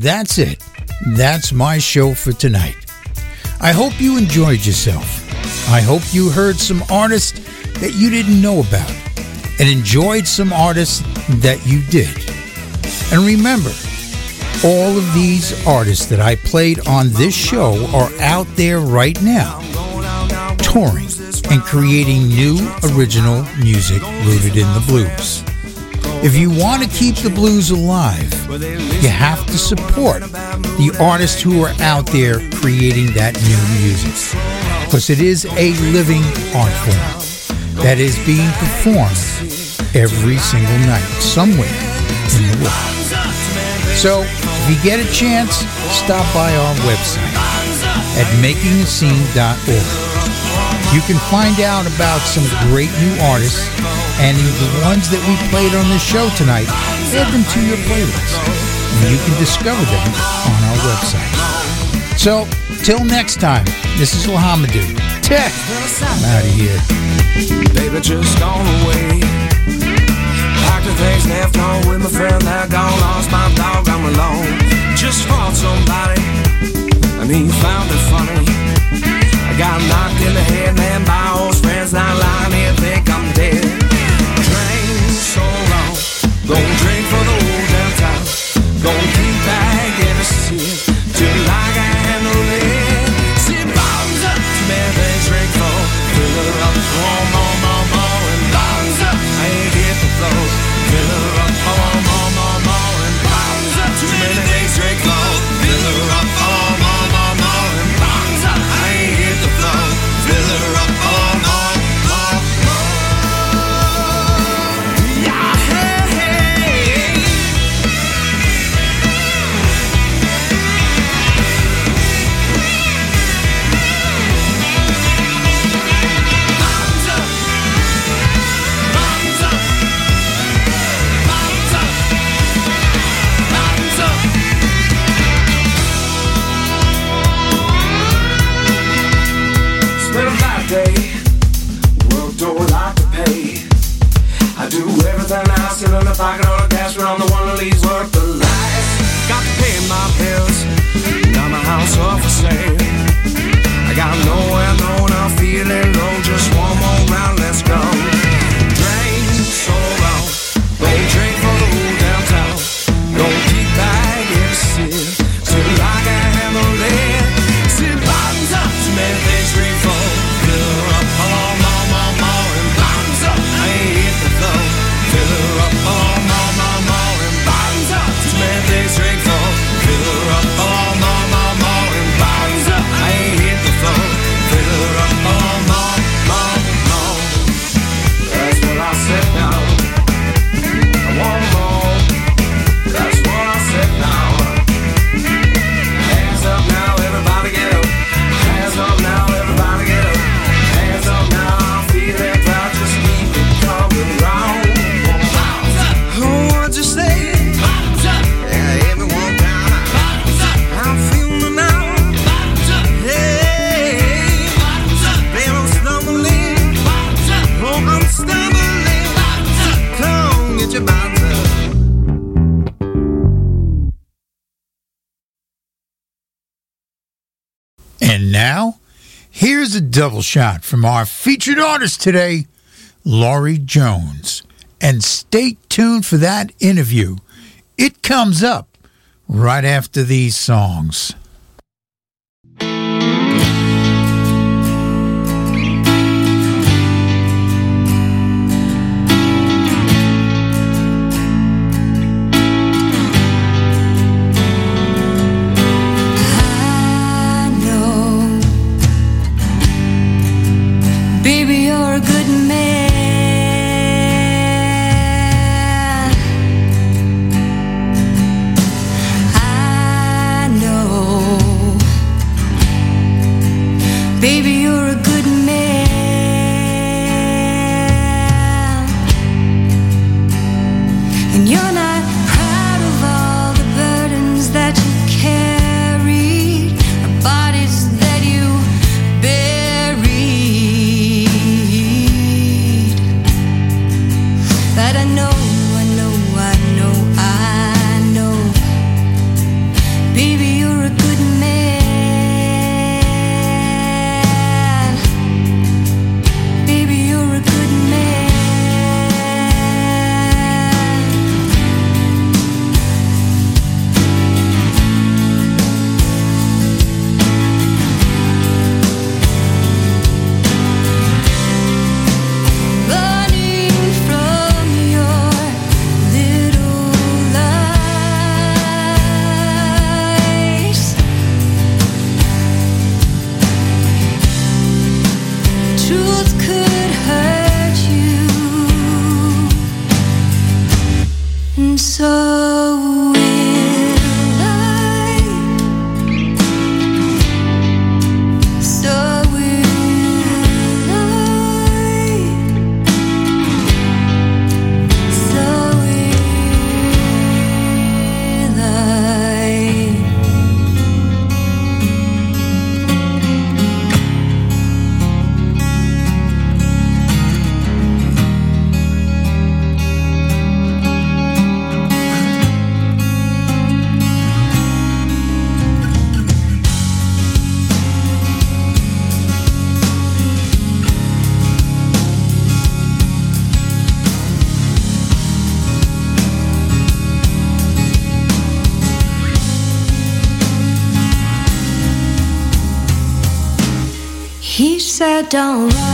that's it. That's my show for tonight. I hope you enjoyed yourself. I hope you heard some artists that you didn't know about and enjoyed some artists that you did. And remember, all of these artists that I played on this show are out there right now, touring and creating new original music rooted in the blues. If you want to keep the blues alive, you have to support the artists who are out there creating that new music. Because it is a living art form that is being performed every single night somewhere in the world. So, if you get a chance, stop by our website at makingascene.org. You can find out about some great new artists and the ones that we played on this show tonight. Add them to your playlist and you can discover them on our website. So, till next time, this is Lahamadou. Tech, I'm out of here. Baby, just gone away. Packed the things left home with my friend that gone lost my dog, I'm alone. Just called somebody, and he found it funny. I got knocked in the head, man, by old friends lying here, think I'm dead. Drink so long, don't now, here's a double shot from our featured artist today, Laurie Jones. And stay tuned for that interview. It comes up right after these songs. so Don't rush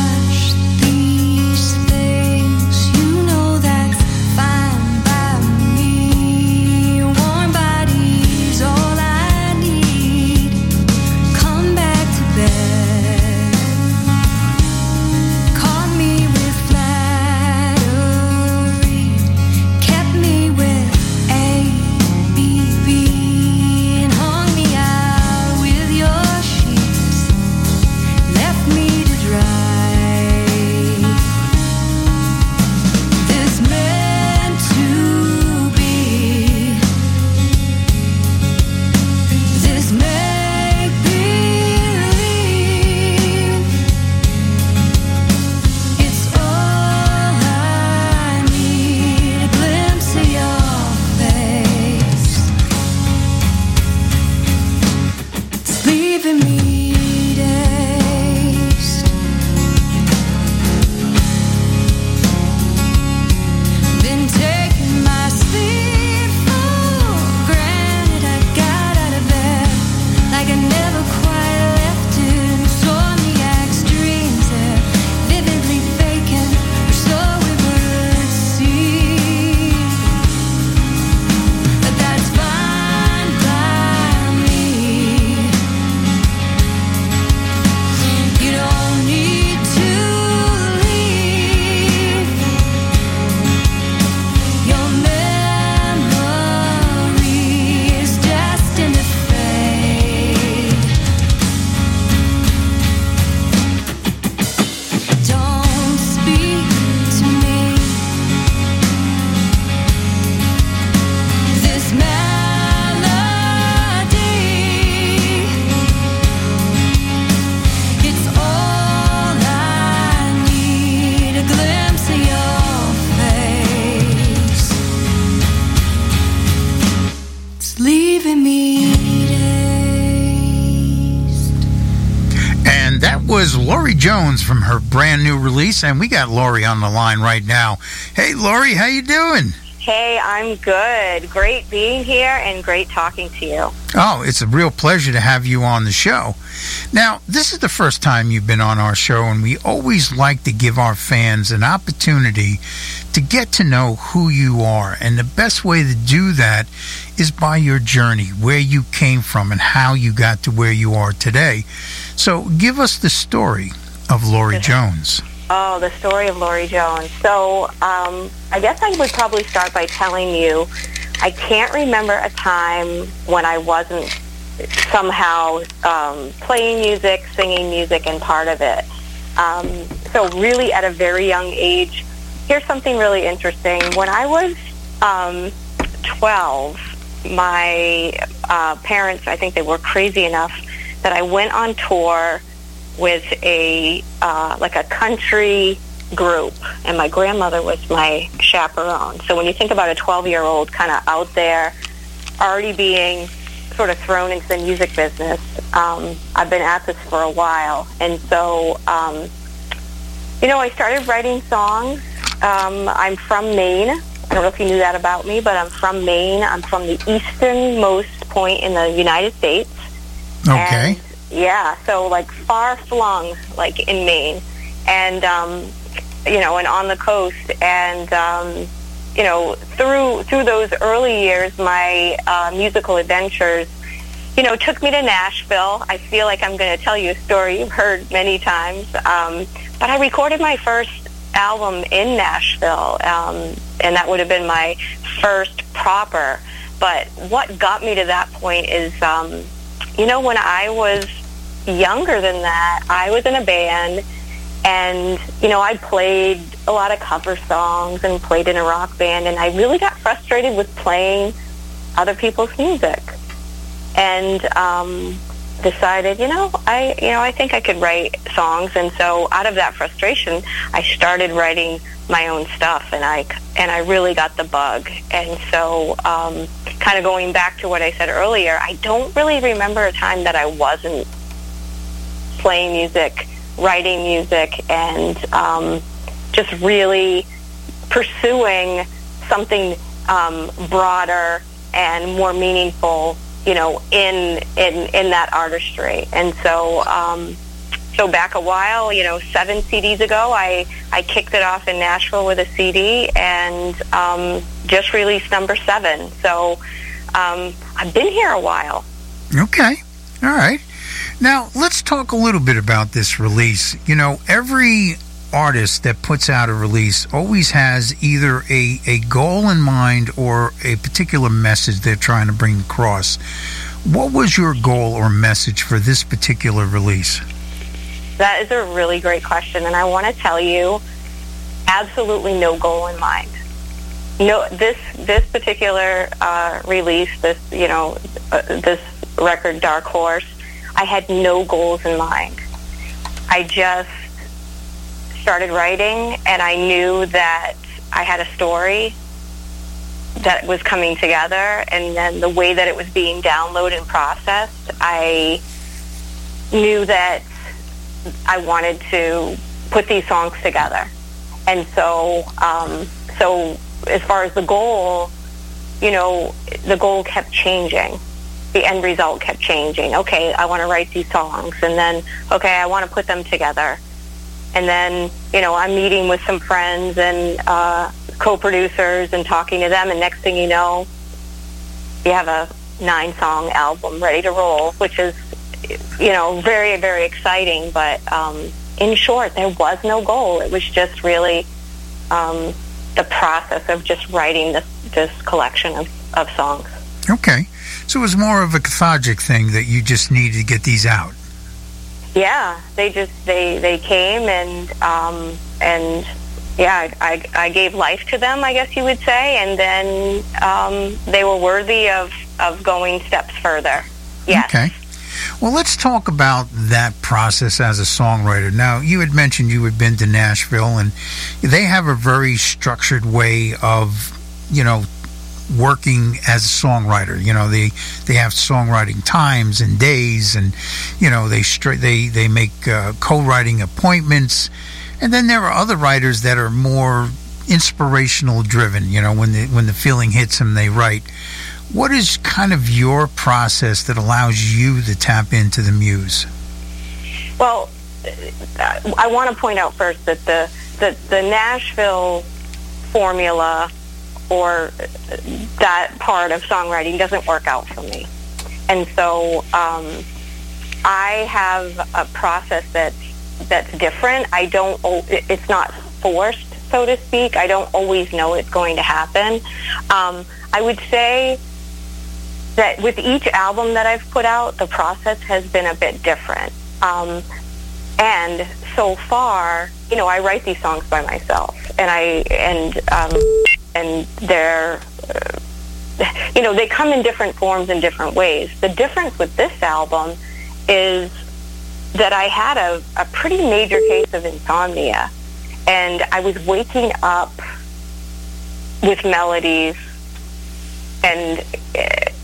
new and we got Laurie on the line right now. Hey, Laurie, how you doing? Hey, I'm good. Great being here and great talking to you. Oh, it's a real pleasure to have you on the show. Now, this is the first time you've been on our show, and we always like to give our fans an opportunity to get to know who you are. And the best way to do that is by your journey, where you came from, and how you got to where you are today. So, give us the story of Laurie Jones. Oh, the story of Laurie Jones. So, um, I guess I would probably start by telling you I can't remember a time when I wasn't somehow um, playing music, singing music, and part of it. Um, so, really, at a very young age, here's something really interesting. When I was um, 12, my uh, parents, I think they were crazy enough that I went on tour with a uh, like a country group, and my grandmother was my chaperone. So when you think about a 12 year old kind of out there, already being sort of thrown into the music business, um, I've been at this for a while, and so um, you know I started writing songs. Um, I'm from Maine. I don't know if you knew that about me, but I'm from Maine. I'm from the easternmost point in the United States. Okay. And, yeah, so like far flung, like in Maine, and um, you know, and on the coast, and um, you know, through through those early years, my uh, musical adventures, you know, took me to Nashville. I feel like I'm going to tell you a story you've heard many times, um, but I recorded my first album in Nashville, um, and that would have been my first proper. But what got me to that point is. Um, you know, when I was younger than that, I was in a band and, you know, I played a lot of cover songs and played in a rock band and I really got frustrated with playing other people's music. And um decided, you know, I you know, I think I could write songs and so out of that frustration, I started writing my own stuff and I and I really got the bug. And so um kind of going back to what I said earlier, I don't really remember a time that I wasn't playing music, writing music, and um, just really pursuing something um, broader and more meaningful, you know, in in in that artistry. And so, um, so back a while, you know, seven CDs ago, I, I kicked it off in Nashville with a CD and um, just released number seven. So um, I've been here a while. Okay. All right. Now, let's talk a little bit about this release. You know, every artist that puts out a release always has either a, a goal in mind or a particular message they're trying to bring across. What was your goal or message for this particular release? That is a really great question, and I want to tell you, absolutely no goal in mind. No, this this particular uh, release, this you know, uh, this record, Dark Horse, I had no goals in mind. I just started writing, and I knew that I had a story that was coming together, and then the way that it was being downloaded and processed, I knew that I wanted to put these songs together. And so, um, so as far as the goal, you know, the goal kept changing. The end result kept changing. Okay, I want to write these songs, and then okay, I want to put them together. And then, you know, I'm meeting with some friends and uh, co-producers and talking to them, and next thing you know, you have a nine-song album ready to roll, which is you know, very, very exciting. But um, in short, there was no goal. It was just really um, the process of just writing this, this collection of, of songs. Okay. So it was more of a cathartic thing that you just needed to get these out. Yeah, they just they they came and um, and yeah, I, I gave life to them, I guess you would say, and then um, they were worthy of of going steps further. Yes. Okay. Well, let's talk about that process as a songwriter. Now, you had mentioned you had been to Nashville, and they have a very structured way of, you know, working as a songwriter. You know, they they have songwriting times and days, and you know they straight they they make uh, co-writing appointments, and then there are other writers that are more inspirational driven. You know, when the when the feeling hits them, they write. What is kind of your process that allows you to tap into the muse? Well, uh, I want to point out first that the the, the Nashville formula or that part of songwriting doesn't work out for me, and so um, I have a process that's that's different. I don't. It's not forced, so to speak. I don't always know it's going to happen. Um, I would say that with each album that I've put out, the process has been a bit different. Um, and so far, you know, I write these songs by myself, and I and um, and they're, uh, you know, they come in different forms in different ways. The difference with this album is that I had a, a pretty major case of insomnia, and I was waking up with melodies and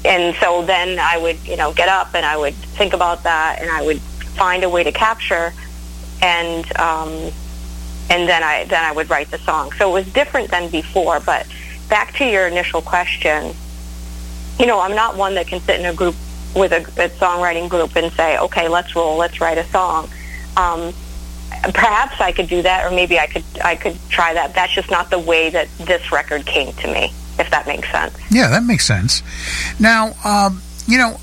and so then I would you know get up and I would think about that and I would find a way to capture and um, and then I then I would write the song. So it was different than before. But back to your initial question, you know, I'm not one that can sit in a group with a, a songwriting group and say, okay, let's roll, let's write a song. Um, perhaps I could do that, or maybe I could I could try that. That's just not the way that this record came to me if that makes sense. Yeah, that makes sense. Now, um, you know,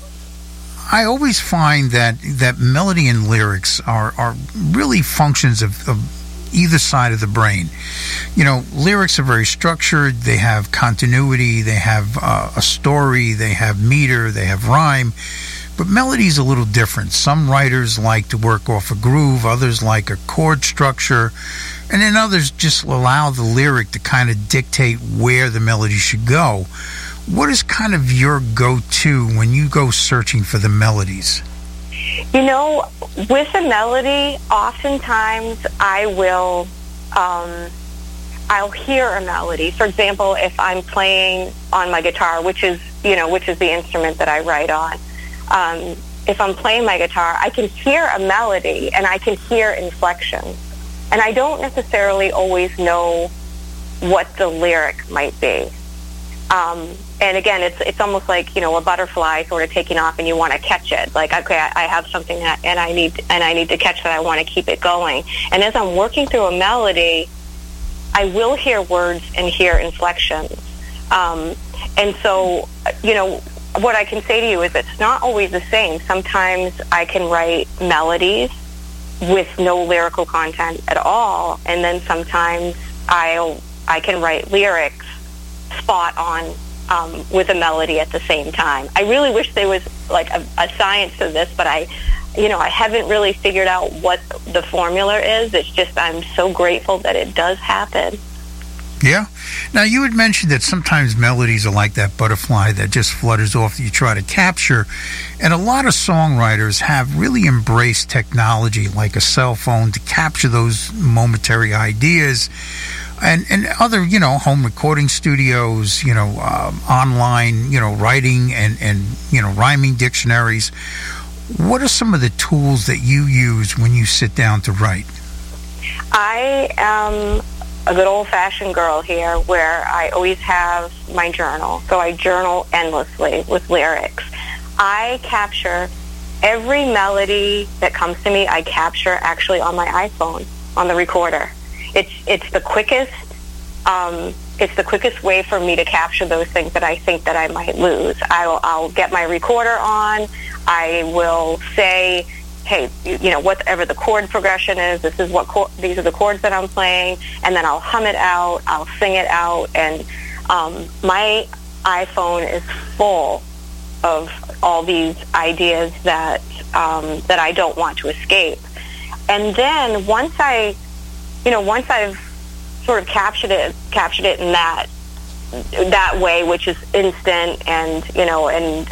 I always find that that melody and lyrics are are really functions of, of either side of the brain. You know, lyrics are very structured. They have continuity. They have uh, a story. They have meter. They have rhyme. But melody is a little different. Some writers like to work off a groove. Others like a chord structure and then others just allow the lyric to kind of dictate where the melody should go. What is kind of your go to when you go searching for the melodies? You know, with a melody, oftentimes I will, um, I'll hear a melody. For example, if I'm playing on my guitar, which is, you know, which is the instrument that I write on, um, if I'm playing my guitar, I can hear a melody and I can hear inflections. And I don't necessarily always know what the lyric might be. Um, and again, it's it's almost like you know a butterfly sort of taking off, and you want to catch it. Like okay, I, I have something that, and I need and I need to catch that. I want to keep it going. And as I'm working through a melody, I will hear words and hear inflections. Um, and so, you know, what I can say to you is it's not always the same. Sometimes I can write melodies with no lyrical content at all, and then sometimes I'll I can write lyrics spot on um, with a melody at the same time. I really wish there was like a, a science to this, but I, you know, I haven't really figured out what the formula is. It's just I'm so grateful that it does happen. Yeah. Now you had mentioned that sometimes melodies are like that butterfly that just flutters off that you try to capture, and a lot of songwriters have really embraced technology like a cell phone to capture those momentary ideas. And, and other you know home recording studios you know um, online you know writing and and you know rhyming dictionaries what are some of the tools that you use when you sit down to write I am a good old fashioned girl here where I always have my journal. So I journal endlessly with lyrics. I capture every melody that comes to me, I capture actually on my iPhone, on the recorder. It's, it's the quickest, um, it's the quickest way for me to capture those things that I think that I might lose. I'll, I'll get my recorder on. I will say, hey, you, know, whatever the chord progression is, this is what chord, these are the chords that I'm playing, and then I'll hum it out, I'll sing it out, and um, my iPhone is full of all these ideas that um, that I don't want to escape. And then once I, you know, once I've sort of captured it, captured it in that that way, which is instant, and you know, and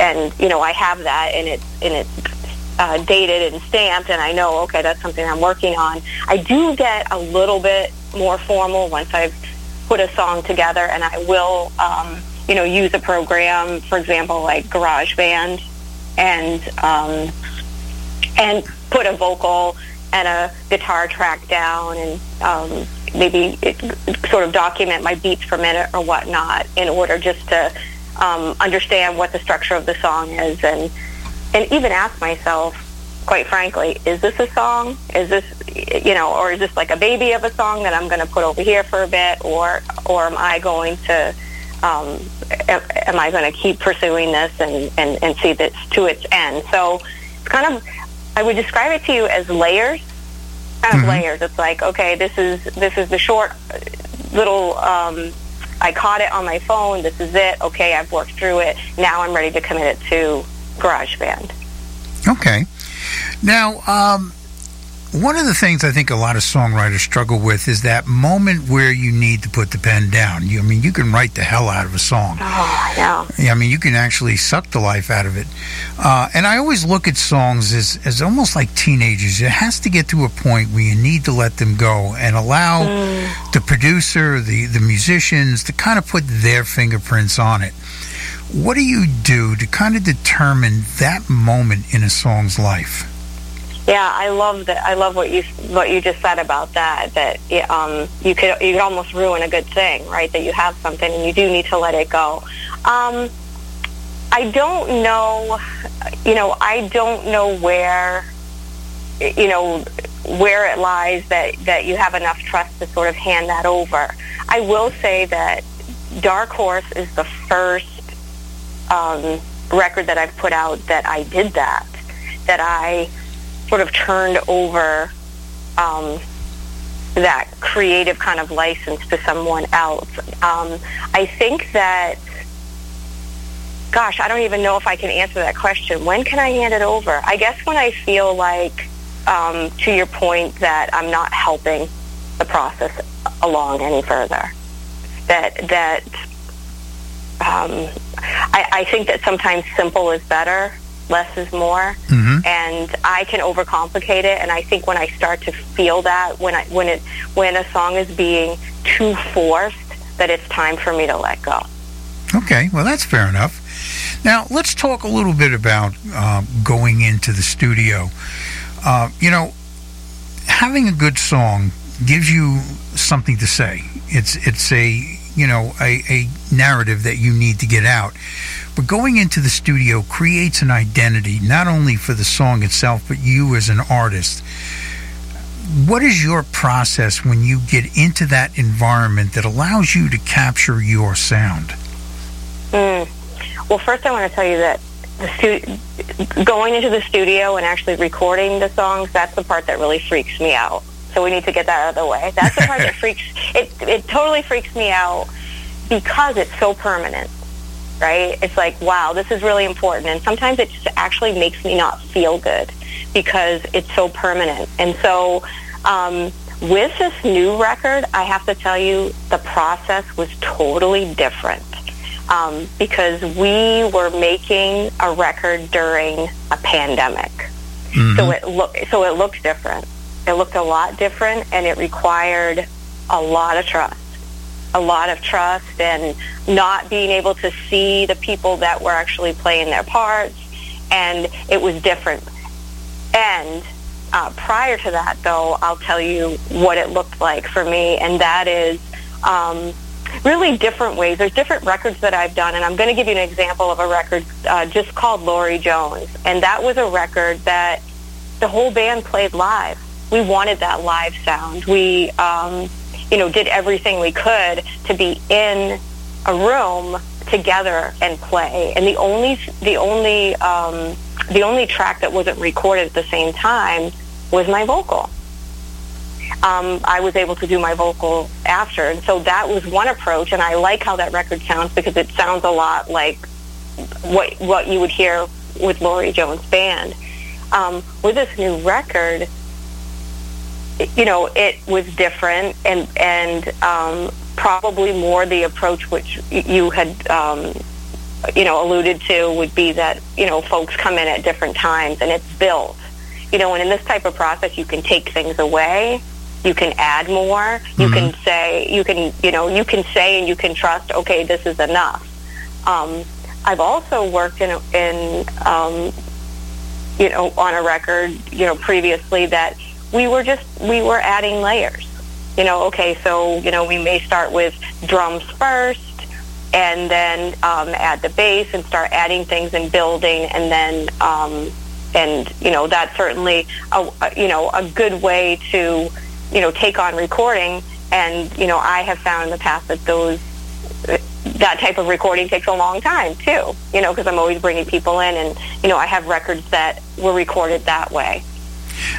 and you know, I have that, and it's and it's uh, dated and stamped, and I know, okay, that's something I'm working on. I do get a little bit more formal once I've put a song together, and I will, um, you know, use a program, for example, like GarageBand, and um, and put a vocal and a guitar track down, and um, maybe it, sort of document my beats per minute or whatnot in order just to um, understand what the structure of the song is, and and even ask myself, quite frankly, is this a song? Is this, you know, or is this like a baby of a song that I'm going to put over here for a bit, or or am I going to, um, am, I going to keep pursuing this and, and, and see this to its end? So it's kind of, I would describe it to you as layers, kind of layers. It's like, okay, this is this is the short little. Um, I caught it on my phone. This is it. Okay, I've worked through it. Now I'm ready to commit it to GarageBand. Okay. Now, um, one of the things I think a lot of songwriters struggle with is that moment where you need to put the pen down. You, I mean, you can write the hell out of a song. Oh, yeah. Yeah, I mean, you can actually suck the life out of it. Uh, and I always look at songs as, as almost like teenagers. It has to get to a point where you need to let them go and allow the producer, the, the musicians to kind of put their fingerprints on it. What do you do to kind of determine that moment in a song's life? Yeah, I love that. I love what you what you just said about that. That um, you could you could almost ruin a good thing, right? That you have something and you do need to let it go. Um, I don't know. You know, I don't know where. You know where it lies that that you have enough trust to sort of hand that over. I will say that Dark Horse is the first um, record that I've put out that I did that. That I sort of turned over um, that creative kind of license to someone else. Um, I think that, gosh, I don't even know if I can answer that question. When can I hand it over? I guess when I feel like, um, to your point, that I'm not helping the process along any further. That that um, I, I think that sometimes simple is better, less is more, Mhm. and I can overcomplicate it. And I think when I start to feel that, when I when it when a song is being too forced, that it's time for me to let go. Okay, well, that's fair enough. Now, let's talk a little bit about uh, going into the studio. Uh, you know, having a good song gives you something to say. It's it's a you know, a, a narrative that you need to get out. But going into the studio creates an identity, not only for the song itself, but you as an artist. What is your process when you get into that environment that allows you to capture your sound? Mm. Well, first I want to tell you that the stu- going into the studio and actually recording the songs, that's the part that really freaks me out. So we need to get that out of the way. That's the part that freaks, it, it totally freaks me out because it's so permanent, right? It's like, wow, this is really important. And sometimes it just actually makes me not feel good because it's so permanent. And so um, with this new record, I have to tell you, the process was totally different um, because we were making a record during a pandemic. So it look so it looked different. It looked a lot different, and it required a lot of trust, a lot of trust, and not being able to see the people that were actually playing their parts, and it was different. And uh, prior to that, though, I'll tell you what it looked like for me, and that is um, really different ways. There's different records that I've done, and I'm going to give you an example of a record uh, just called Laurie Jones, and that was a record that the whole band played live. We wanted that live sound. We, um, you know, did everything we could to be in a room together and play. And the only, the only, um, the only track that wasn't recorded at the same time was my vocal um, I was able to do my vocal after. And so that was one approach, and I like how that record sounds because it sounds a lot like what what you would hear with Laurie Jones Band. Um, with this new record, you know, it was different and and um, probably more the approach which you had. Um, you know, alluded to would be that, you know, folks come in at different times and it's built. You know, and in this type of process, you can take things away you can add more you can say you can you know you can say and you can trust okay this is enough um, i've also worked in in um, you know on a record you know previously that we were just we were adding layers. You know okay so you know we may start with drums first and then um, add the bass and start adding things and building and then um, and you know that's certainly a, a you know a good way to you know take on recording. And you know I have found in the past that those that type of recording takes a long time too you know because I'm always bringing people in and you know I have records that were recorded that way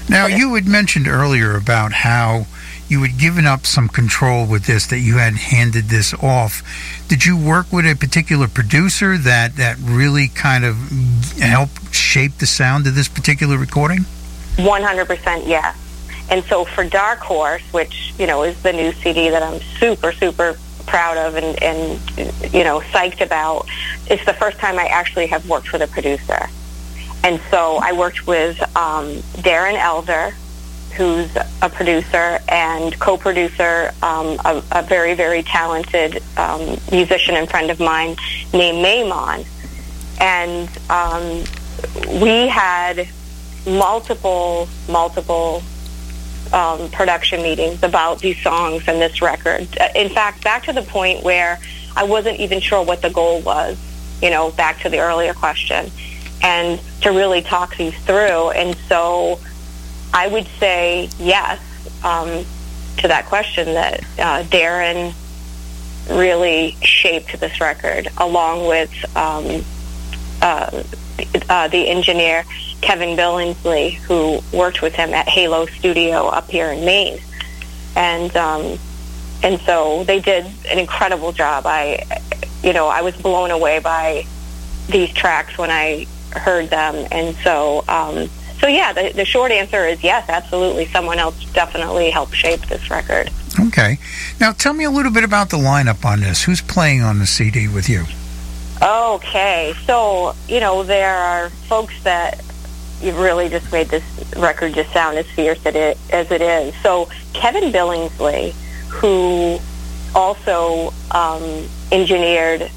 Now, you had mentioned earlier about how you had given up some control with this, that you had handed this off. Did you work with a particular producer that, that really kind of helped shape the sound of this particular recording? 100% yeah. And so for Dark Horse, which, you know, is the new CD that I'm super, super proud of and, and you know, psyched about, it's the first time I actually have worked with a producer. And so I worked with um, Darren Elder, who's a producer and co-producer, um, a, a very, very talented um, musician and friend of mine named Maymon. And um, we had multiple, multiple um, production meetings about these songs and this record. In fact, back to the point where I wasn't even sure what the goal was, you know, back to the earlier question, and to really talk these through. And so I would say yes um, to that question that uh, Darren really shaped this record along with um, uh, uh, the engineer Kevin Billingsley, who worked with him at Halo Studio up here in Maine, and um, and so they did an incredible job. I, you know, I was blown away by these tracks when I heard them, and so um, so yeah. The, the short answer is yes, absolutely. Someone else definitely helped shape this record. Okay. Now, tell me a little bit about the lineup on this. Who's playing on the CD with you? Okay, so you know there are folks that you've really just made this record just sound as fierce as it, as it is. So Kevin Billingsley, who also um, engineered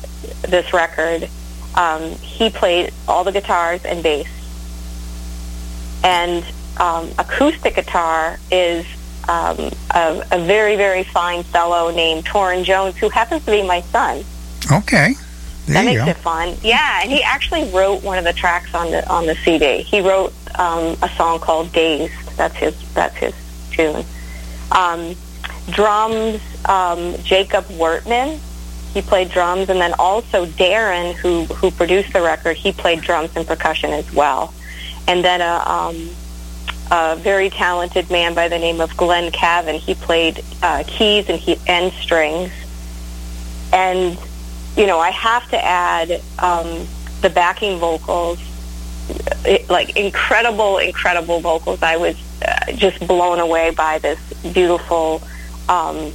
this record, um, he played all the guitars and bass. And um, acoustic guitar is um, a, a very, very fine fellow named Torrin Jones, who happens to be my son. Okay. There that makes go. it fun. Yeah, and he actually wrote one of the tracks on the on the CD. He wrote um, a song called "Dazed." That's his. That's his tune. Um, drums, um, Jacob Wertman. He played drums, and then also Darren, who who produced the record, he played drums and percussion as well. And then a, um, a very talented man by the name of Glenn Cavan. He played uh, keys and he and strings. And you know, I have to add um, the backing vocals, it, like incredible, incredible vocals. I was uh, just blown away by this beautiful um,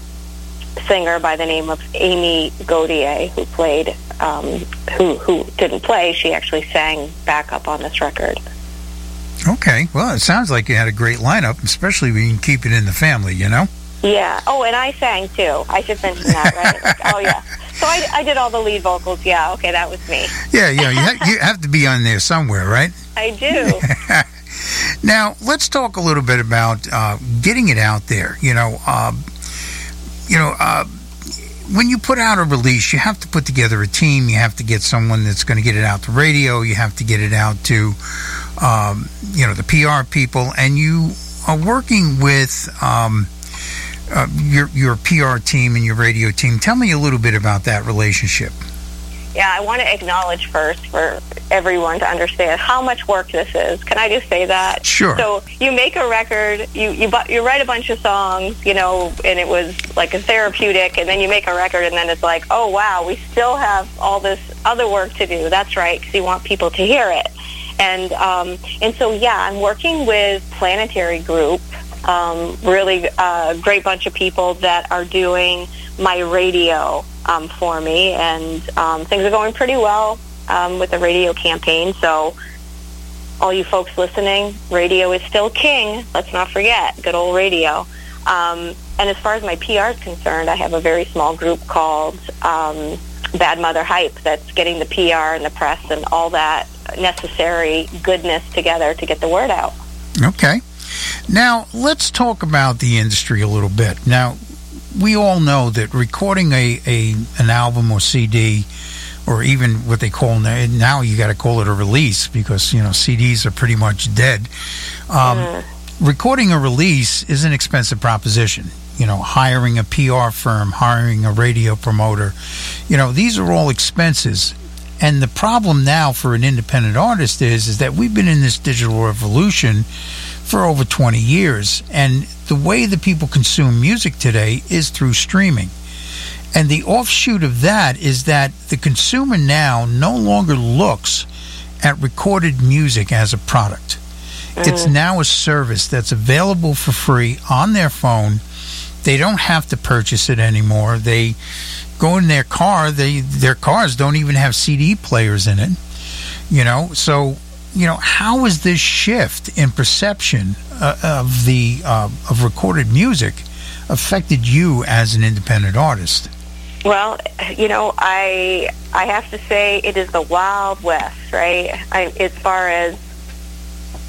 singer by the name of Amy Gaudier, who played, um, who who didn't play. She actually sang backup on this record. Okay. Well, it sounds like you had a great lineup, especially when you can keep it in the family, you know? Yeah. Oh, and I sang too. I should mention that, right? Like, oh, yeah. So I, I did all the lead vocals. Yeah. Okay, that was me. Yeah, yeah. You, ha- you have to be on there somewhere, right? I do. Now, let's talk a little bit about uh, getting it out there. You know, um, you know, uh, when you put out a release, you have to put together a team. You have to get someone that's going to get it out to radio. You have to get it out to, um, you know, the PR people, and you are working with um, uh, your your PR team and your radio team. Tell me a little bit about that relationship. Yeah, I want to acknowledge first for everyone to understand how much work this is. Can I just say that? Sure. So you make a record, you you bu- you write a bunch of songs, you know, and it was like a therapeutic, and then you make a record, and then it's like, oh wow, we still have all this other work to do. That's right, because you want people to hear it, and um, and so yeah, I'm working with Planetary Group, um, really uh, great bunch of people that are doing my radio um, for me, and um, things are going pretty well um, with a radio campaign. So, all you folks listening, radio is still king. Let's not forget, good old radio. Um, and as far as my PR is concerned, I have a very small group called um, Bad Mother Hype that's getting the PR and the press and all that necessary goodness together to get the word out. Okay. Now, let's talk about the industry a little bit. Now, we all know that recording a, a an album or CD or even what they call now, now you got to call it a release because, you know, CDs are pretty much dead. Um, Recording a release is an expensive proposition. You know, hiring a PR firm, hiring a radio promoter, you know, these are all expenses. And the problem now for an independent artist is is that we've been in this digital revolution for over 20 years and the way that people consume music today is through streaming. And the offshoot of that is that the consumer now no longer looks at recorded music as a product. It's now a service that's available for free on their phone. They don't have to purchase it anymore. They go in their car. They their cars don't even have CD players in it. You know, so you know how is this shift in perception uh, of the uh, of recorded music affected you as an independent artist? Well, you know, I I have to say it is the wild west, right? I, as far as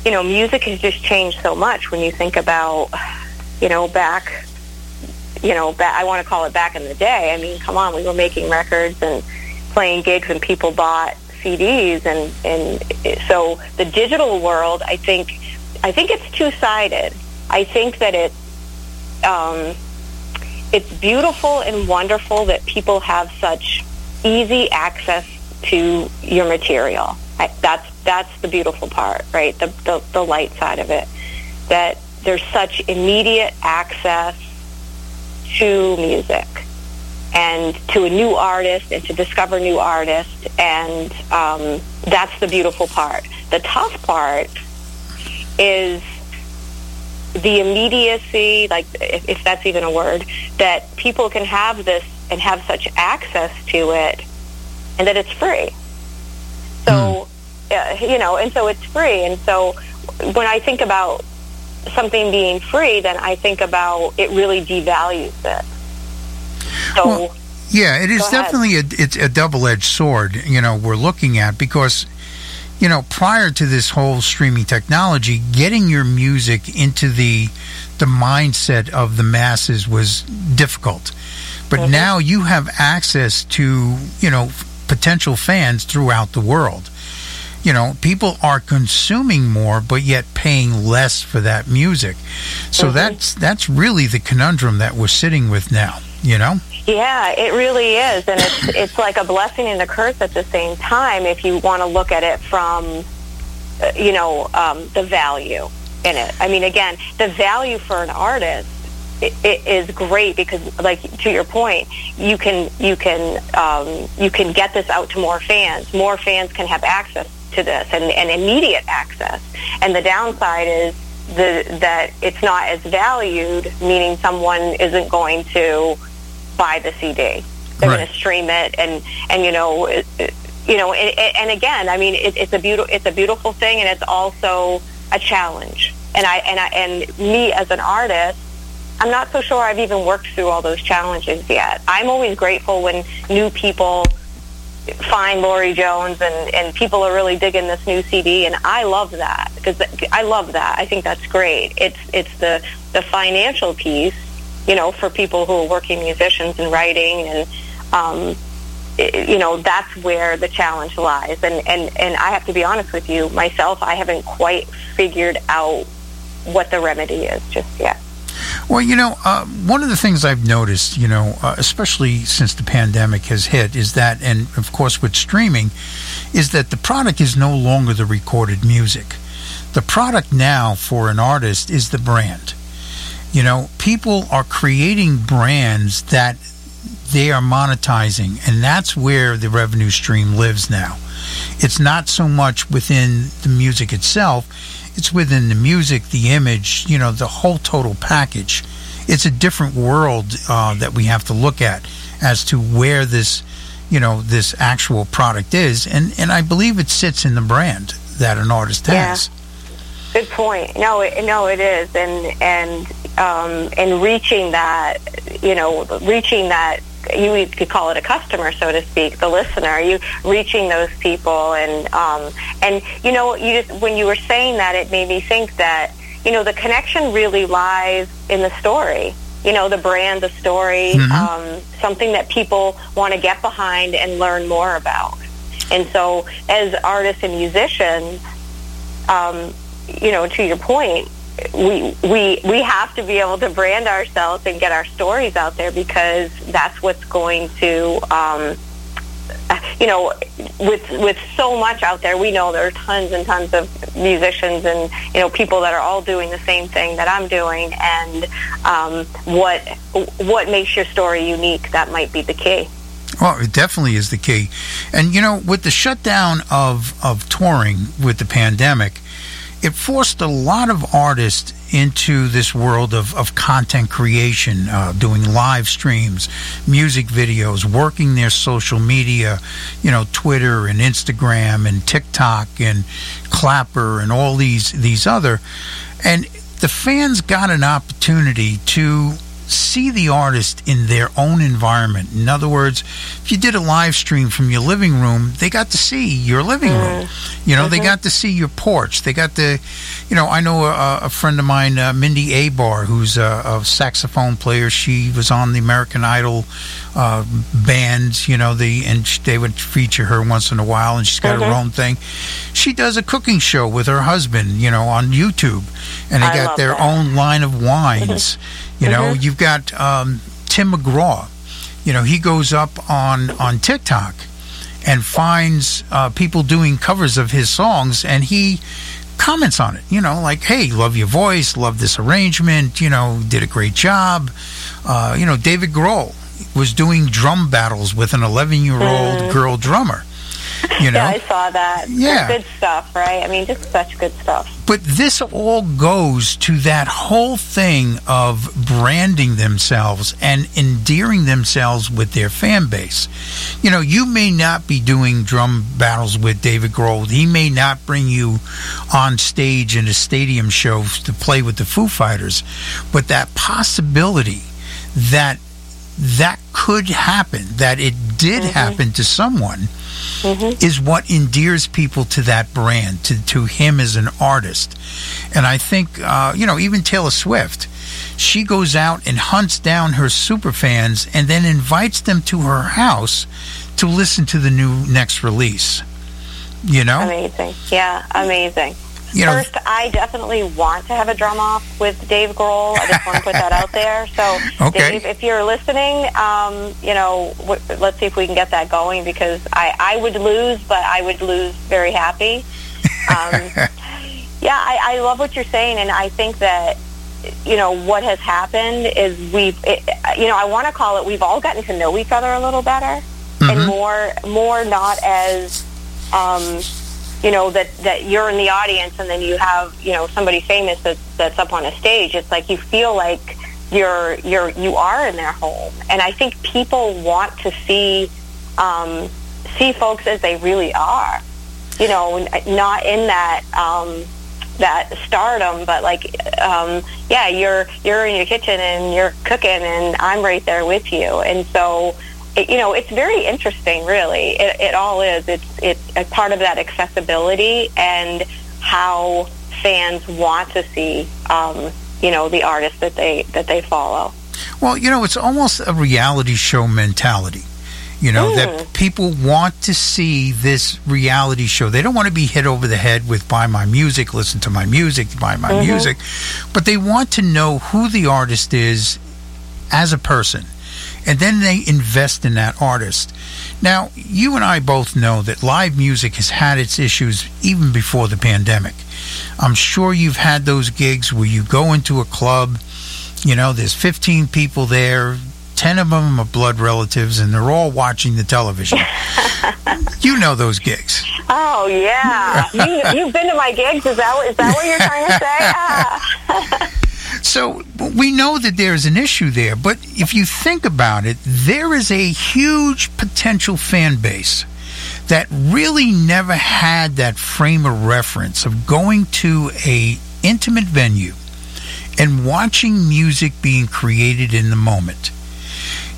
you know, music has just changed so much when you think about, you know, back, you know, back, I want to call it back in the day. I mean, come on, we were making records and playing gigs, and people bought CDs, and and so the digital world, I think, I think it's two sided. I think that it. Um, it's beautiful and wonderful that people have such easy access to your material. I, that's that's the beautiful part, right? The, the the light side of it. That there's such immediate access to music and to a new artist and to discover new artists, and um, that's the beautiful part. The tough part is the immediacy, like if, if that's even a word, that people can have this and have such access to it, and that it's free. So, uh, you know, and so it's free. And so when I think about something being free, then I think about it really devalues it. So, Well, Yeah, it is definitely a it's a double edged sword. You know, we're looking at because you know, prior to this whole streaming technology, getting your music into the the mindset of the masses was difficult. But mm-hmm. now you have access to, you know, potential fans throughout the world. You know, people are consuming more but yet paying less for that music. So mm-hmm. that's that's really the conundrum that we're sitting with now, you know? Yeah, it really is, and it's it's like a blessing and a curse at the same time if you want to look at it from, uh, you know, um, the value in it. I mean, again, the value for an artist i it is great because, like to your point, you can you can um, you can get this out to more fans. More fans can have access to this and, and immediate access. And the downside is the that it's not as valued, meaning someone isn't going to buy the CD. They're Right. going to stream it, and and you know, it, it- you know, and, and again, I mean, it, it's a beautiful it's a beautiful thing, and it's also a challenge. And I and I and me as an artist, I'm not so sure I've even worked through all those challenges yet. I'm always grateful when new people find Laurie Jones and, and people are really digging this new CD and I love that because I love that. I think that's great. It's it's the the financial piece, you know, for people who are working musicians and writing and um you know, that's where the challenge lies. And and and I have to be honest with you, myself, I haven't quite figured out what the remedy is just yet. Well, you know, uh, one of the things I've noticed, you know, uh, especially since the pandemic has hit, is that, and of course with streaming, is that the product is no longer the recorded music. The product now for an artist is the brand. You know, people are creating brands that they are monetizing, and that's where the revenue stream lives now. It's not so much within the music itself, it's within the music, the image, you know, the whole total package. It's a different world uh, that we have to look at as to where this, you know, this actual product is, and and I believe it sits in the brand that an artist Yeah. has. Good point. No, it, no, it is, and and um, and reaching that, you know, reaching that. You could call it a customer, so to speak, the listener. You reaching those people, and um, and you know, you just when you were saying that, it made me think that you know the connection really lies in the story. You know, the brand, the story, um, something that people want to get behind and learn more about. And so, as artists and musicians, um, you know, to your point, we we we have to be able to brand ourselves and get our stories out there because that's what's going to, um, you know, with with so much out there, we know there are tons and tons of musicians and you know people that are all doing the same thing that I'm doing, and um, what what makes your story unique? That might be the key. Well, it definitely is the key. And you know, with the shutdown of of touring with the pandemic, it forced a lot of artists into this world of, of content creation, uh, doing live streams, music videos, working their social media, you know, Twitter and Instagram and TikTok and Clapper and all these these other. And the fans got an opportunity to see the artist in their own environment. In other words, if you did a live stream from your living room, they got to see your living room. You know, they got to see your porch. They got to, you know, I know a, a friend of mine, uh, Mindy Abair, who's a, a saxophone player. She was on the American Idol uh, band, you know, the and they would feature her once in a while, and she's got her own thing. She does a cooking show with her husband, you know, on YouTube, and they I got their that. own line of wines. You know, you've got um, Tim McGraw. You know, he goes up on on TikTok and finds uh, people doing covers of his songs, and he comments on it. You know, like, "Hey, love your voice, love this arrangement. You know, did a great job." Uh, you know, David Grohl was doing drum battles with an 11 year old girl drummer. You know, Yeah, I saw that. Yeah. good stuff, right? I mean, just such good stuff. But this all goes to that whole thing of branding themselves and endearing themselves with their fan base. You know, you may not be doing drum battles with David Grohl. He may not bring you on stage in a stadium show to play with the Foo Fighters, but that possibility that that could happen, that it did mm-hmm. happen to someone, is what endears people to that brand, to, to him as an artist. And I think, uh, you know, even Taylor Swift, she goes out and hunts down her super fans and then invites them to her house to listen to the new next release. You know? Amazing. Yeah, amazing. You know, First, I definitely want to have a drum off with Dave Grohl. I just want to put that out there. So, Okay. Dave, if you're listening, um, you know, w- let's see if we can get that going because I, I would lose, but I would lose very happy. Um, yeah, I, I love what you're saying, and I think that you know what has happened is we've, it, you know, I want to call it we've all gotten to know each other a little better, and more, more not as um, you know that that you're in the audience and then you have you know somebody famous that's that's up on a stage. It's like you feel like you're you're you are in their home. And i think people want to see um see folks as they really are you know not in that um that stardom but like um yeah you're you're in your kitchen and you're cooking and i'm right there with you. And so it, you know, it's very interesting, really. It, it all is. It's it's a part of that accessibility and how fans want to see, um, you know, the artists that they that they follow. Well, you know, it's almost a reality show mentality. You know, that people want to see this reality show. They don't want to be hit over the head with buy my music, listen to my music, buy my music, but they want to know who the artist is as a person. And then they invest in that artist. Now, you and I both know that live music has had its issues even before the pandemic. I'm sure you've had those gigs where you go into a club, you know, there's 15 people there, 10 of them are blood relatives, and they're all watching the television. you know those gigs. Oh yeah, you, you've been to my gigs. Is that what- is that what you're trying to say? Ah. So we know that there's an issue there, but if you think about it, there is a huge potential fan base that really never had that frame of reference of going to a intimate venue and watching music being created in the moment.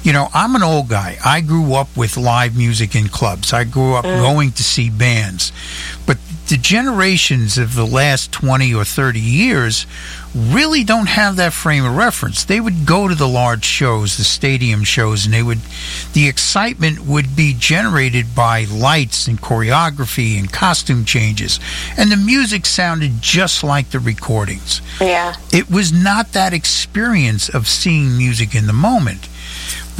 You know, I'm an old guy. I grew up with live music in clubs. I grew up mm. going to see bands. But the generations of the last 20 or 30 years really don't have that frame of reference. They would go to the large shows, the stadium shows, and they would the excitement would be generated by lights and choreography and costume changes. And the music sounded just like the recordings yeah, it was not that experience of seeing music in the moment.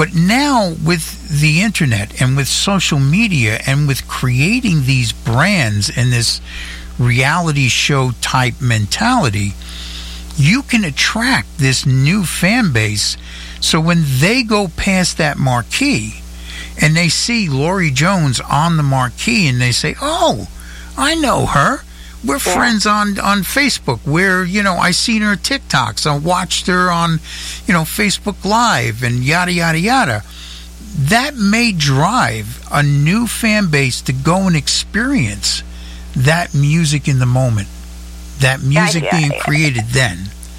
But now, with the internet and with social media and with creating these brands and this reality show type mentality, you can attract this new fan base. So when they go past that marquee and they see Laurie Jones on the marquee and they say, Oh, I know her. We're Yeah. friends on on Facebook. Where you know I seen her TikToks. I watched her on, you know, Facebook Live and yada yada yada. That may drive a new fan base to go and experience that music in the moment, that music yeah, being yeah. created then.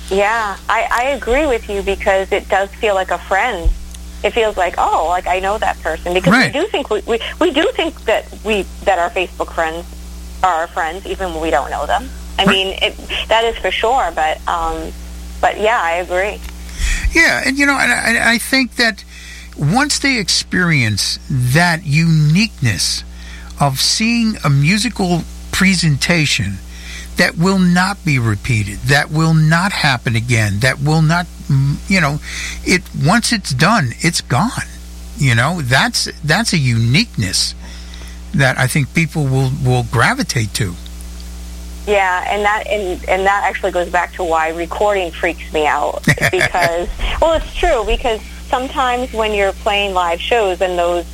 yeah. I, I agree with you because it does feel like a friend. It feels like oh, like I know that person because Right. we do think we, we we do think that we that our Facebook friends are our friends even when we don't know them. I mean, it, that is for sure. But um, but yeah, I agree. Yeah, and you know, and I, I think that once they experience that uniqueness of seeing a musical presentation that will not be repeated, that will not happen again, that will not, you know, it once it's done, it's gone. You know, that's that's a uniqueness that I think people will will gravitate to. Yeah, and that and, and that actually goes back to why recording freaks me out because well, it's true because sometimes when you're playing live shows and those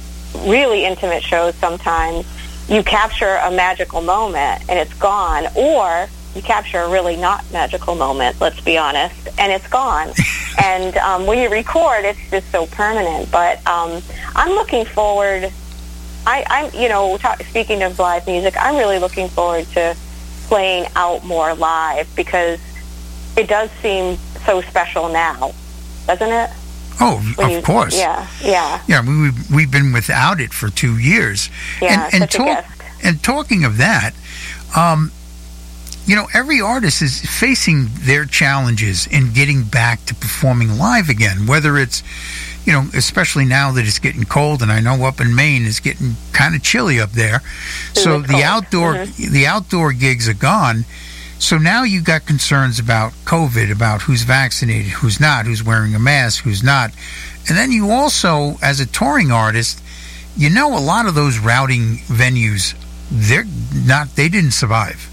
really intimate shows, sometimes you capture a magical moment and it's gone, or you capture a really not magical moment. Let's be honest, and it's gone. and um, when you record, it's just so permanent. But um, I'm looking forward. I, I'm, you know, ta speaking of live music, I'm really looking forward to playing out more live because it does seem so special now, doesn't it? Oh, When of you- course. Yeah, yeah. Yeah, we, we've, we've been without it for two years. Yeah, and, and, gift. and talking of that, um, you know, every artist is facing their challenges in getting back to performing live again, whether it's, you know, especially now that it's getting cold, and I know up in Maine it's getting kind of chilly up there. so is the cold. outdoor mm-hmm. the outdoor gigs are gone. So now you've got concerns about COVID, about who's vaccinated, who's not, who's wearing a mask, who's not. And then you also, as a touring artist, you know a lot of those routing venues, they're not they didn't survive.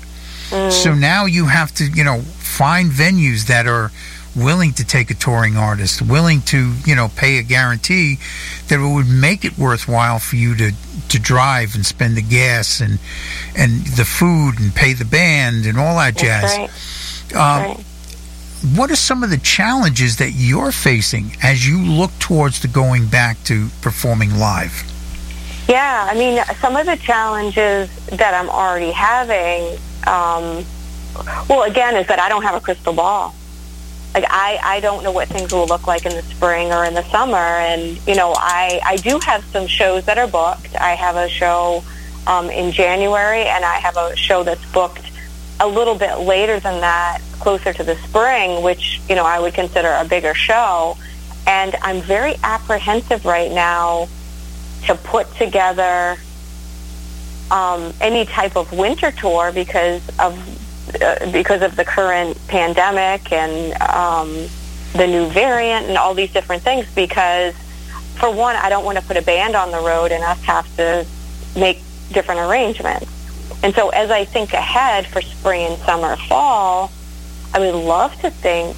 Mm. So now you have to, you know, find venues that are willing to take a touring artist, willing to, you know, pay a guarantee that it would make it worthwhile for you to to drive and spend the gas and and the food and pay the band and all that jazz. That's right. Um, right. What are some of the challenges that you're facing as you look towards the going back to performing live? Yeah, I mean, some of the challenges that I'm already having, um, well, again, is that I don't have a crystal ball. Like, I, I don't know what things will look like in the spring or in the summer. And, you know, I, I do have some shows that are booked. I have a show um, in January, and I have a show that's booked a little bit later than that, closer to the spring, which, you know, I would consider a bigger show. And I'm very apprehensive right now to put together um, any type of winter tour because of uh, because of the current pandemic and um, the new variant and all these different things. Because for one, I don't want to put a band on the road and us have to make different arrangements. And so, as I think ahead for spring and summer, fall, I would love to think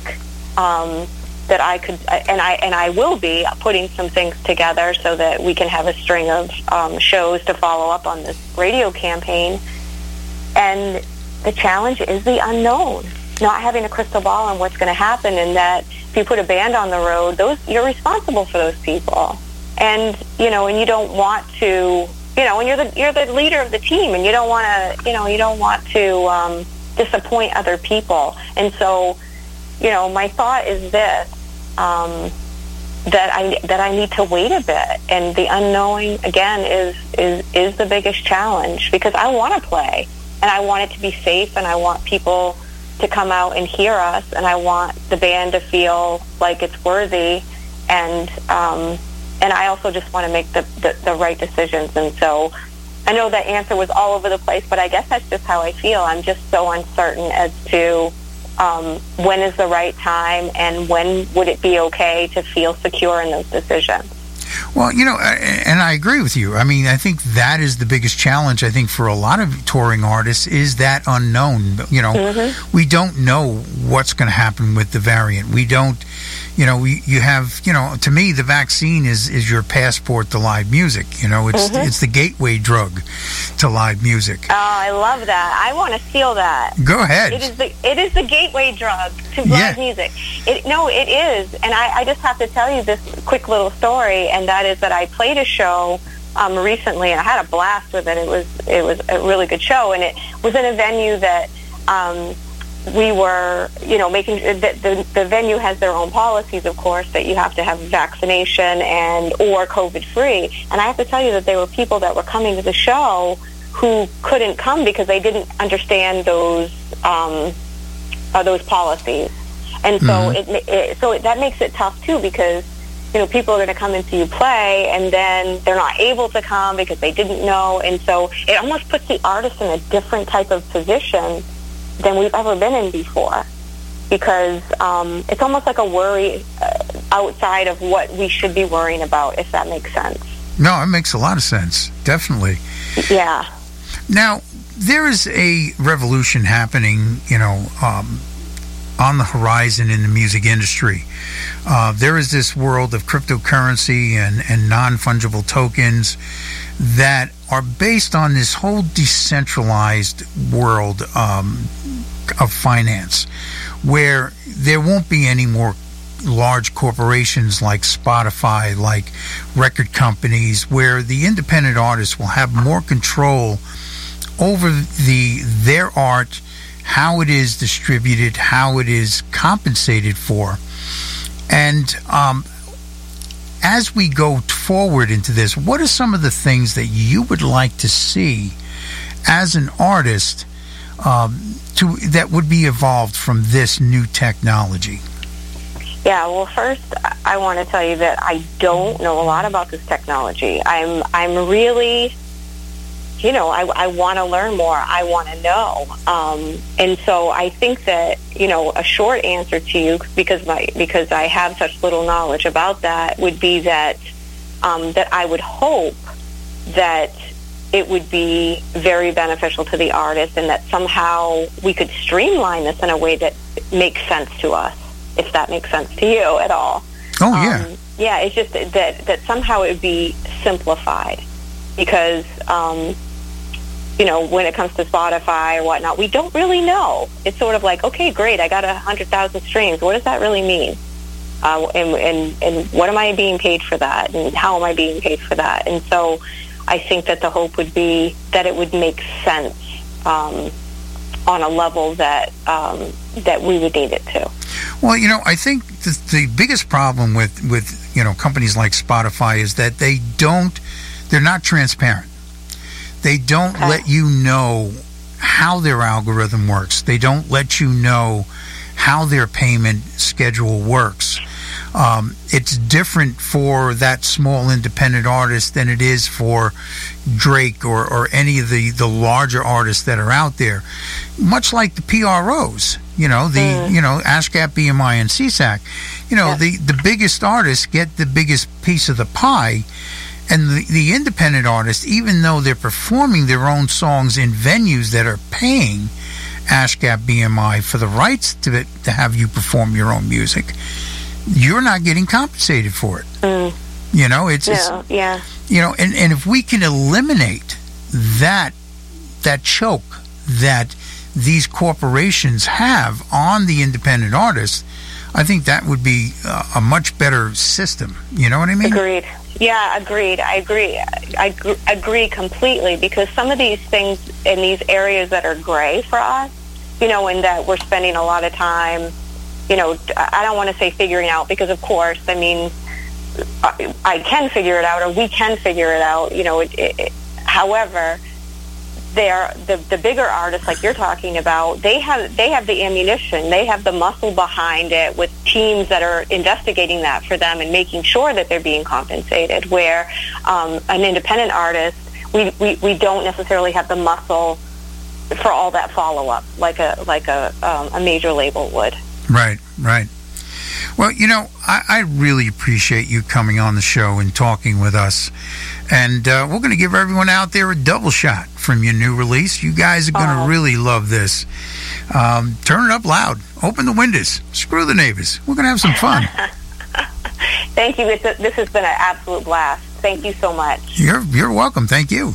um, that I could, and I and I will be putting some things together so that we can have a string of um, shows to follow up on this radio campaign. And the challenge is the unknown, not having a crystal ball on what's going to happen, and that if you put a band on the road, those you're responsible for those people, and you know, and you don't want to, you know, and you're the you're the leader of the team, and you don't want to, you know, you don't want to um, disappoint other people, and so, you know, my thought is this. Um, that I that I need to wait a bit, and the unknowing again is is is the biggest challenge because I want to play and I want it to be safe, and I want people to come out and hear us, and I want the band to feel like it's worthy, and um, and I also just want to make the, the the right decisions, and so. I know that answer was all over the place, but I guess that's just how I feel. I'm just so uncertain as to um, when is the right time and when would it be okay to feel secure in those decisions. Well, you know, and I agree with you. I mean, I think that is the biggest challenge. I think for a lot of touring artists is that unknown. You know, mm-hmm. we don't know what's going to happen with the variant. We don't. You know, we, you have. You know, to me, the vaccine is is your passport to live music. You know, it's it's the gateway drug to live music. Oh, I love that. I want to steal that. Go ahead. It is the it is the gateway drug to live Yeah. music. It no, it is, and I, I just have to tell you this quick little story, and that is that I played a show um, recently, and I had a blast with it. It was it was a really good show, and it was in a venue that. Um, we were, you know, making the, the the venue has their own policies, of course, that you have to have vaccination and or COVID free. And I have to tell you that there were people that were coming to the show who couldn't come because they didn't understand those um, uh, those policies, and so it, ma- it so it, that makes it tough too because you know people are going to come and see you play, and then they're not able to come because they didn't know, and so it almost puts the artist in a different type of position than we've ever been in before because um, it's almost like a worry uh, outside of what we should be worrying about, if that makes sense. no, it makes a lot of sense. Definitely. Yeah. Now, there is a revolution happening, you know, um, on the horizon in the music industry. Uh, there is this world of cryptocurrency and, and non fungible tokens that are based on this whole decentralized world um, of finance, where there won't be any more large corporations like Spotify, like record companies, where the independent artists will have more control over the their art, how it is distributed, how it is compensated for, and um, as we go forward into this, what are some of the things that you would like to see as an artist um, to that would be evolved from this new technology? Yeah, well, first I- want to tell you that I don't know a lot about this technology. I'm I'm really, you know, I, I want to learn more. I want to know, um, and so I think that you know a short answer to you because my because I have such little knowledge about that would be that um, that I would hope that it would be very beneficial to the artist and that somehow we could streamline this in a way that makes sense to us, if that makes sense to you at all. Oh yeah, Um, yeah, it's just that, that somehow it would be simplified because, um, you know, when it comes to Spotify or whatnot, we don't really know. It's sort of like, okay, great, I got a hundred thousand streams. What does that really mean? Uh, and, and and what am I being paid for that? And how am I being paid for that? And so, I think that the hope would be that it would make sense um, on a level that um, that we would need it to. Well, you know, I think the, the biggest problem with with you know companies like Spotify is that they don't, they're not transparent. They don't Okay. let you know how their algorithm works. They don't let you know how their payment schedule works. Um, it's different for that small independent artist than it is for Drake or, or any of the, the larger artists that are out there. Much like the PROs, you know, the you know ASCAP, BMI, and SESAC. You know, Yeah. the the biggest artists get the biggest piece of the pie, and the, the independent artists, even though they're performing their own songs in venues that are paying ASCAP, BMI for the rights to to have you perform your own music, you're not getting compensated for it. Mm. You know, it's, it's Yeah, you know, and, and if we can eliminate that that choke that these corporations have on the independent artists, I think that would be uh, a much better system. You know what I mean? Agreed. Yeah, agreed. I agree. I gr- agree completely because some of these things in these areas that are gray for us, you know, and that we're spending a lot of time, you know, I don't want to say figuring out because, of course, I mean, I, I can figure it out or we can figure it out, you know. It, it, however, they're the the bigger artists like you're talking about they have they have the ammunition they have the muscle behind it with teams that are investigating that for them and making sure that they're being compensated where um, an independent artist we, we, we don't necessarily have the muscle for all that follow up like a like a um, a major label would Right, right. Well, you know, I, I really appreciate you coming on the show and talking with us. And uh, we're going to give everyone out there a double shot from your new release. You guys are going to Aw. really love this. Um, turn it up loud. Open the windows. Screw the neighbors. We're going to have some fun. thank you it's this has been an absolute blast thank you so much you're you're welcome. Thank you.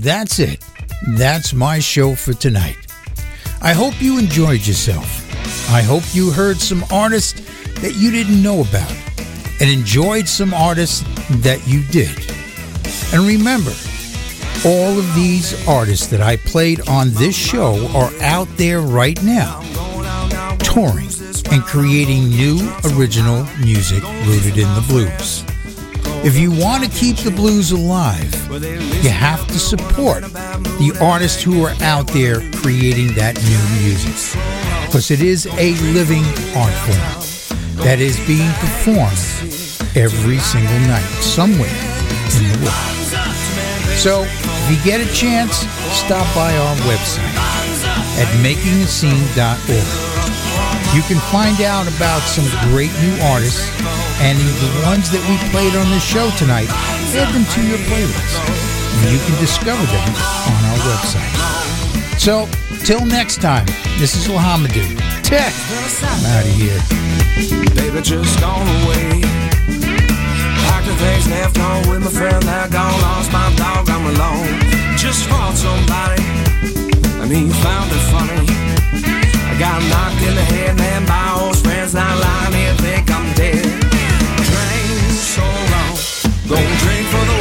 That's it. That's my show for tonight. I hope you enjoyed yourself. I hope you heard some artists that you didn't know about and enjoyed some artists that you did. And remember, all of these artists that I played on this show are out there right now, touring and creating new original music rooted in the blues. If you want to keep the blues alive, you have to support the artists who are out there creating that new music. Because it is a living art form that is being performed every single night somewhere in the world. So, if you get a chance, stop by our website at makingascene.org. You can find out about some great new artists and the ones that we played on this show tonight, add them to your playlist. And you can discover them on our website. So, till next time, this is Lahamadou. Tech, I'm out of here. Baby, just gone away. The things left home with my friend that gone lost my dog. I'm alone. Just somebody, and he found it funny. I got knocked in the head, man, by old friends. Now lying here, think I'm dead. Don't drink for the